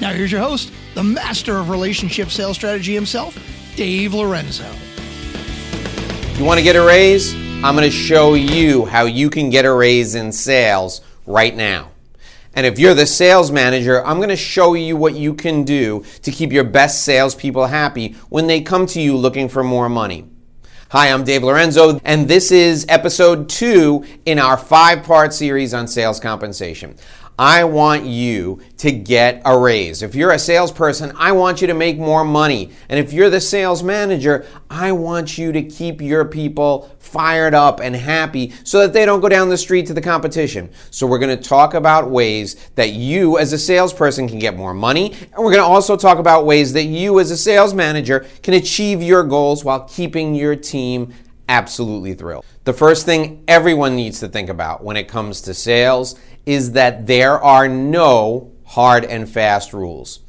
Now, here's your host, the master of relationship sales strategy himself, Dave Lorenzo. You want to get a raise? I'm going to show you how you can get a raise in sales right now. And if you're the sales manager, I'm going to show you what you can do to keep your best salespeople happy when they come to you looking for more money. Hi, I'm Dave Lorenzo, and this is episode two in our five part series on sales compensation. I want you to get a raise. If you're a salesperson, I want you to make more money. And if you're the sales manager, I want you to keep your people fired up and happy so that they don't go down the street to the competition. So, we're going to talk about ways that you as a salesperson can get more money. And we're going to also talk about ways that you as a sales manager can achieve your goals while keeping your team absolutely thrilled. The first thing everyone needs to think about when it comes to sales is that there are no hard and fast rules.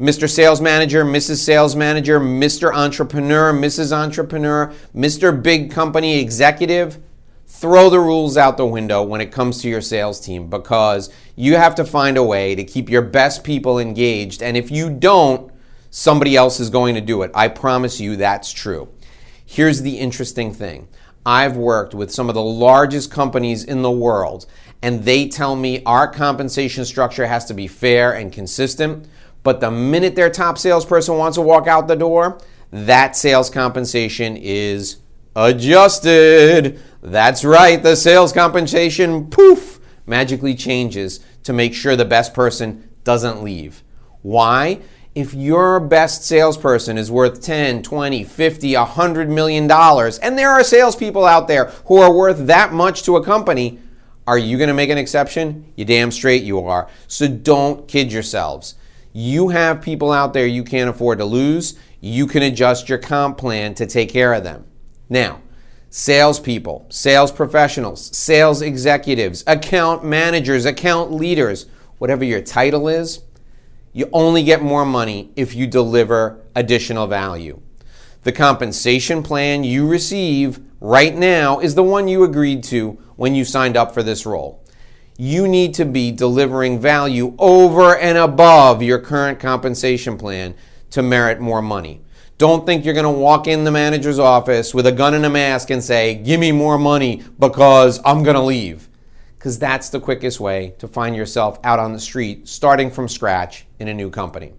Mr. Sales Manager, Mrs. Sales Manager, Mr. Entrepreneur, Mrs. Entrepreneur, Mr. Big Company Executive, throw the rules out the window when it comes to your sales team because you have to find a way to keep your best people engaged. And if you don't, somebody else is going to do it. I promise you that's true. Here's the interesting thing I've worked with some of the largest companies in the world, and they tell me our compensation structure has to be fair and consistent. But the minute their top salesperson wants to walk out the door, that sales compensation is adjusted. That's right, the sales compensation, poof, magically changes to make sure the best person doesn't leave. Why? If your best salesperson is worth 10, 20, 50, 100 million dollars, and there are salespeople out there who are worth that much to a company, are you going to make an exception? You damn straight you are. So don't kid yourselves. You have people out there you can't afford to lose. You can adjust your comp plan to take care of them. Now, salespeople, sales professionals, sales executives, account managers, account leaders, whatever your title is, you only get more money if you deliver additional value. The compensation plan you receive right now is the one you agreed to when you signed up for this role. You need to be delivering value over and above your current compensation plan to merit more money. Don't think you're going to walk in the manager's office with a gun and a mask and say, Give me more money because I'm going to leave. Because that's the quickest way to find yourself out on the street starting from scratch in a new company.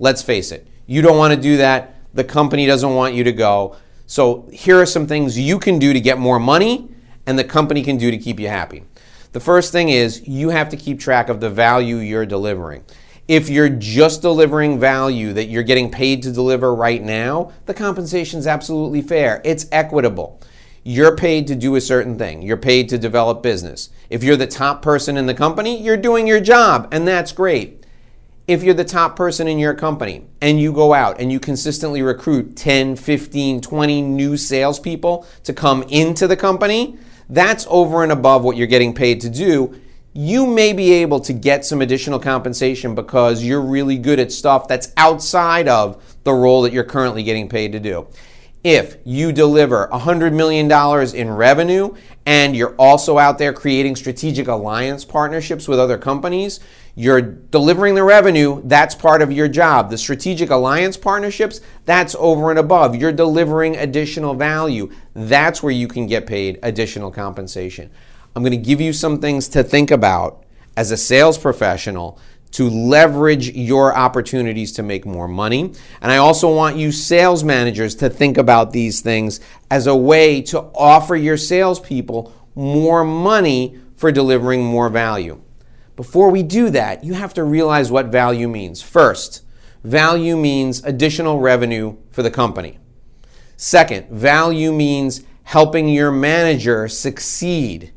Let's face it, you don't want to do that. The company doesn't want you to go. So, here are some things you can do to get more money and the company can do to keep you happy. The first thing is you have to keep track of the value you're delivering. If you're just delivering value that you're getting paid to deliver right now, the compensation is absolutely fair. It's equitable. You're paid to do a certain thing. You're paid to develop business. If you're the top person in the company, you're doing your job, and that's great. If you're the top person in your company and you go out and you consistently recruit 10, 15, 20 new salespeople to come into the company, that's over and above what you're getting paid to do. You may be able to get some additional compensation because you're really good at stuff that's outside of the role that you're currently getting paid to do. If you deliver $100 million in revenue and you're also out there creating strategic alliance partnerships with other companies, you're delivering the revenue, that's part of your job. The strategic alliance partnerships, that's over and above. You're delivering additional value. That's where you can get paid additional compensation. I'm going to give you some things to think about as a sales professional to leverage your opportunities to make more money. And I also want you sales managers to think about these things as a way to offer your salespeople more money for delivering more value. Before we do that, you have to realize what value means. First, value means additional revenue for the company. Second, value means helping your manager succeed.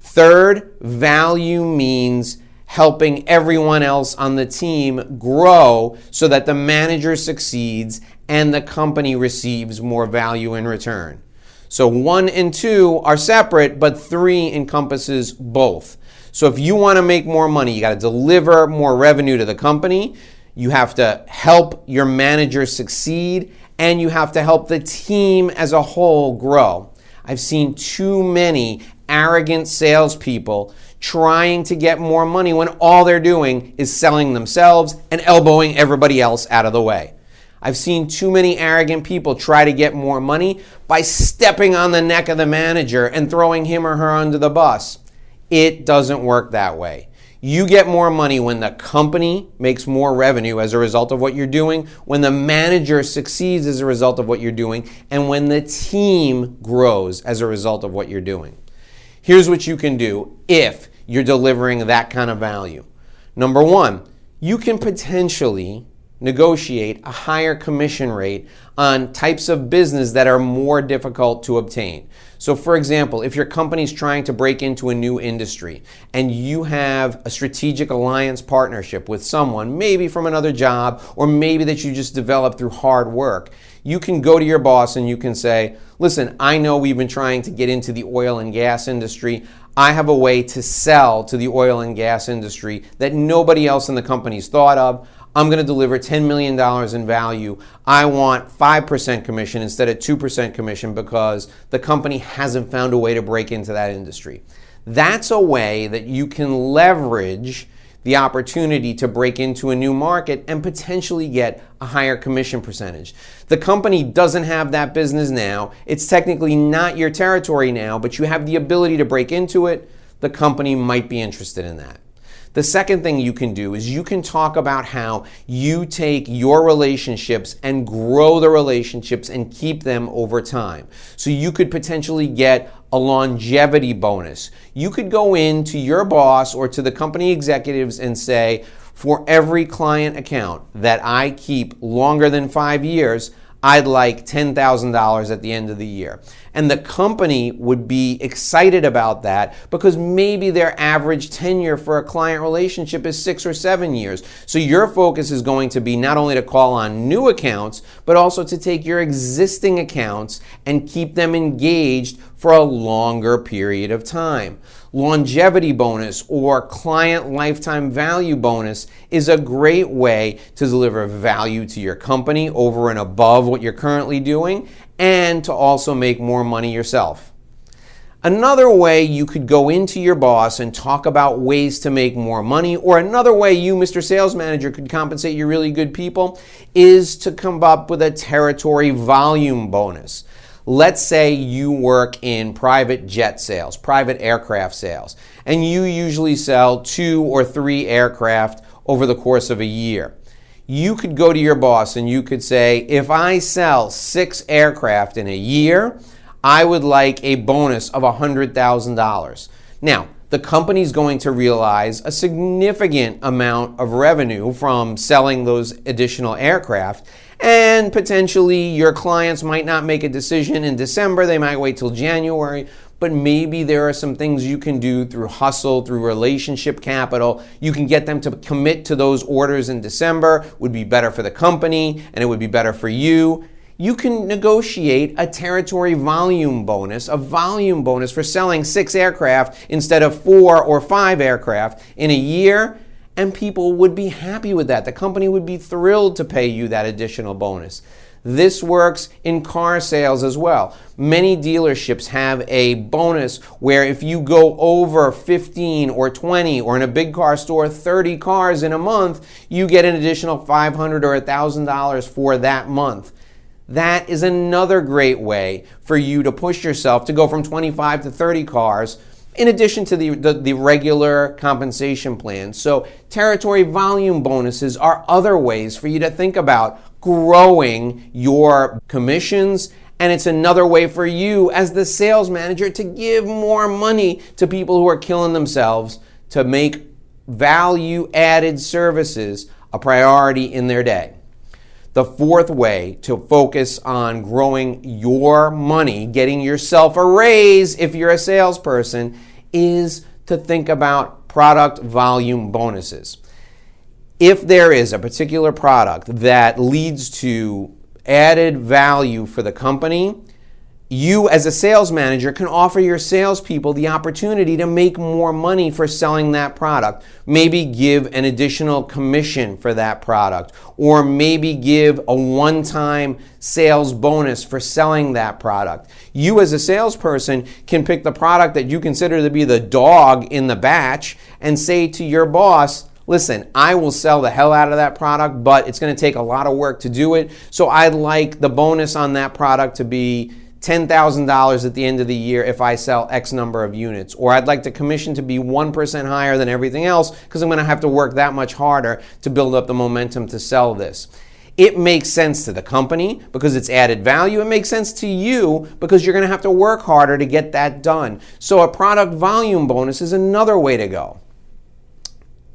Third, value means helping everyone else on the team grow so that the manager succeeds and the company receives more value in return. So one and two are separate, but three encompasses both. So if you want to make more money, you got to deliver more revenue to the company, you have to help your manager succeed, and you have to help the team as a whole grow. I've seen too many arrogant salespeople trying to get more money when all they're doing is selling themselves and elbowing everybody else out of the way. I've seen too many arrogant people try to get more money by stepping on the neck of the manager and throwing him or her under the bus. It doesn't work that way. You get more money when the company makes more revenue as a result of what you're doing, when the manager succeeds as a result of what you're doing, and when the team grows as a result of what you're doing. Here's what you can do if you're delivering that kind of value. Number one, you can potentially negotiate a higher commission rate on types of business that are more difficult to obtain. So, for example, if your company's trying to break into a new industry and you have a strategic alliance partnership with someone, maybe from another job or maybe that you just developed through hard work, you can go to your boss and you can say, Listen, I know we've been trying to get into the oil and gas industry. I have a way to sell to the oil and gas industry that nobody else in the company's thought of. I'm going to deliver $10 million in value. I want 5% commission instead of 2% commission because the company hasn't found a way to break into that industry. That's a way that you can leverage the opportunity to break into a new market and potentially get a higher commission percentage. The company doesn't have that business now. It's technically not your territory now, but you have the ability to break into it. The company might be interested in that. The second thing you can do is you can talk about how you take your relationships and grow the relationships and keep them over time. So you could potentially get a longevity bonus. You could go in to your boss or to the company executives and say, for every client account that I keep longer than five years, I'd like $10,000 at the end of the year. And the company would be excited about that because maybe their average tenure for a client relationship is six or seven years. So your focus is going to be not only to call on new accounts, but also to take your existing accounts and keep them engaged for a longer period of time. Longevity bonus or client lifetime value bonus is a great way to deliver value to your company over and above what you're currently doing and to also make more money yourself. Another way you could go into your boss and talk about ways to make more money, or another way you, Mr. Sales Manager, could compensate your really good people is to come up with a territory volume bonus. Let's say you work in private jet sales, private aircraft sales, and you usually sell two or three aircraft over the course of a year you could go to your boss and you could say, if I sell six aircraft in a year, I would like a bonus of $100,000. Now, the company's going to realize a significant amount of revenue from selling those additional aircraft. And potentially your clients might not make a decision in December, they might wait till January but maybe there are some things you can do through hustle, through relationship capital. You can get them to commit to those orders in December, would be better for the company and it would be better for you. You can negotiate a territory volume bonus, a volume bonus for selling six aircraft instead of four or five aircraft in a year, and people would be happy with that. The company would be thrilled to pay you that additional bonus. This works in car sales as well. Many dealerships have a bonus where if you go over 15 or 20 or in a big car store 30 cars in a month, you get an additional 500 or $1,000 for that month. That is another great way for you to push yourself to go from 25 to 30 cars in addition to the, the, the, regular compensation plan. So, territory volume bonuses are other ways for you to think about growing your commissions. And it's another way for you as the sales manager to give more money to people who are killing themselves to make value added services a priority in their day. The fourth way to focus on growing your money, getting yourself a raise if you're a salesperson, is to think about product volume bonuses. If there is a particular product that leads to added value for the company, you as a sales manager can offer your salespeople the opportunity to make more money for selling that product. Maybe give an additional commission for that product, or maybe give a one time sales bonus for selling that product. You as a salesperson can pick the product that you consider to be the dog in the batch and say to your boss, listen, I will sell the hell out of that product, but it's going to take a lot of work to do it. So I'd like the bonus on that product to be $10,000 at the end of the year if I sell X number of units. Or I'd like the commission to be 1% higher than everything else because I'm going to have to work that much harder to build up the momentum to sell this. It makes sense to the company because it's added value. It makes sense to you because you're going to have to work harder to get that done. So a product volume bonus is another way to go.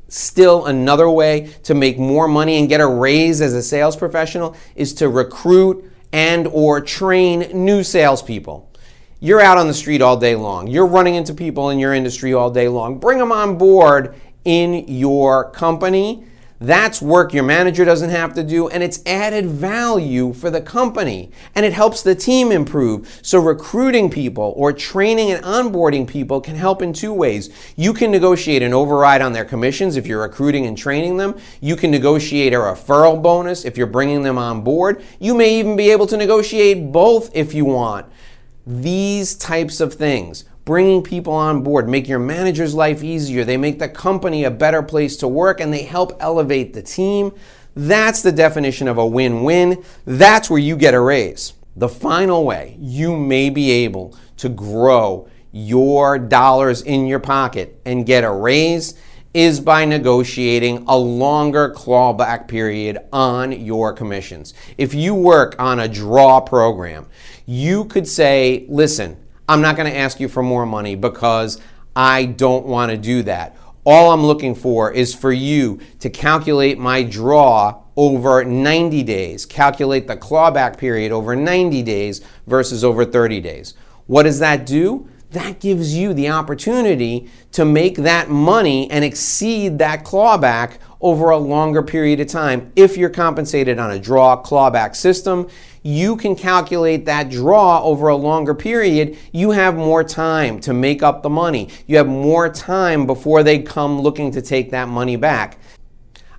Still, another way to make more money and get a raise as a sales professional is to recruit and or train new salespeople. You're out on the street all day long. You're running into people in your industry all day long. Bring them on board in your company that's work your manager doesn't have to do, and it's added value for the company. And it helps the team improve. So, recruiting people or training and onboarding people can help in two ways. You can negotiate an override on their commissions if you're recruiting and training them. You can negotiate a referral bonus if you're bringing them on board. You may even be able to negotiate both if you want. These types of things bringing people on board make your manager's life easier. They make the company a better place to work and they help elevate the team. That's the definition of a win win. That's where you get a raise. The final way you may be able to grow your dollars in your pocket and get a raise is by negotiating a longer clawback period on your commissions. If you work on a draw program, you could say, listen, I'm not going to ask you for more money because I don't want to do that. All I'm looking for is for you to calculate my draw over 90 days, calculate the clawback period over 90 days versus over 30 days. What does that do? That gives you the opportunity to make that money and exceed that clawback over a longer period of time. If you're compensated on a draw clawback system, you can calculate that draw over a longer period. You have more time to make up the money. You have more time before they come looking to take that money back.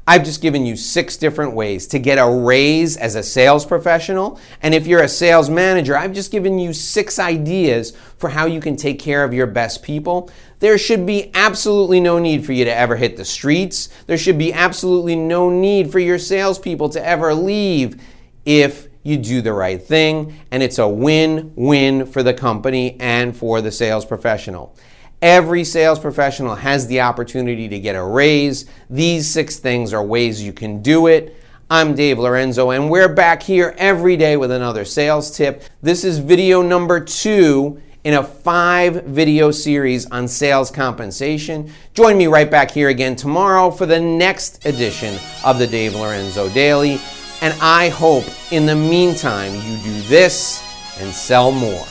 I've just given you six different ways to get a raise as a sales professional. And if you're a sales manager, I've just given you six ideas for how you can take care of your best people. There should be absolutely no need for you to ever hit the streets. There should be absolutely no need for your salespeople to ever leave if you do the right thing. And it's a win win for the company and for the sales professional. Every sales professional has the opportunity to get a raise. These six things are ways you can do it. I'm Dave Lorenzo, and we're back here every day with another sales tip. This is video number two in a five video series on sales compensation. Join me right back here again tomorrow for the next edition of the Dave Lorenzo Daily. And I hope in the meantime you do this and sell more.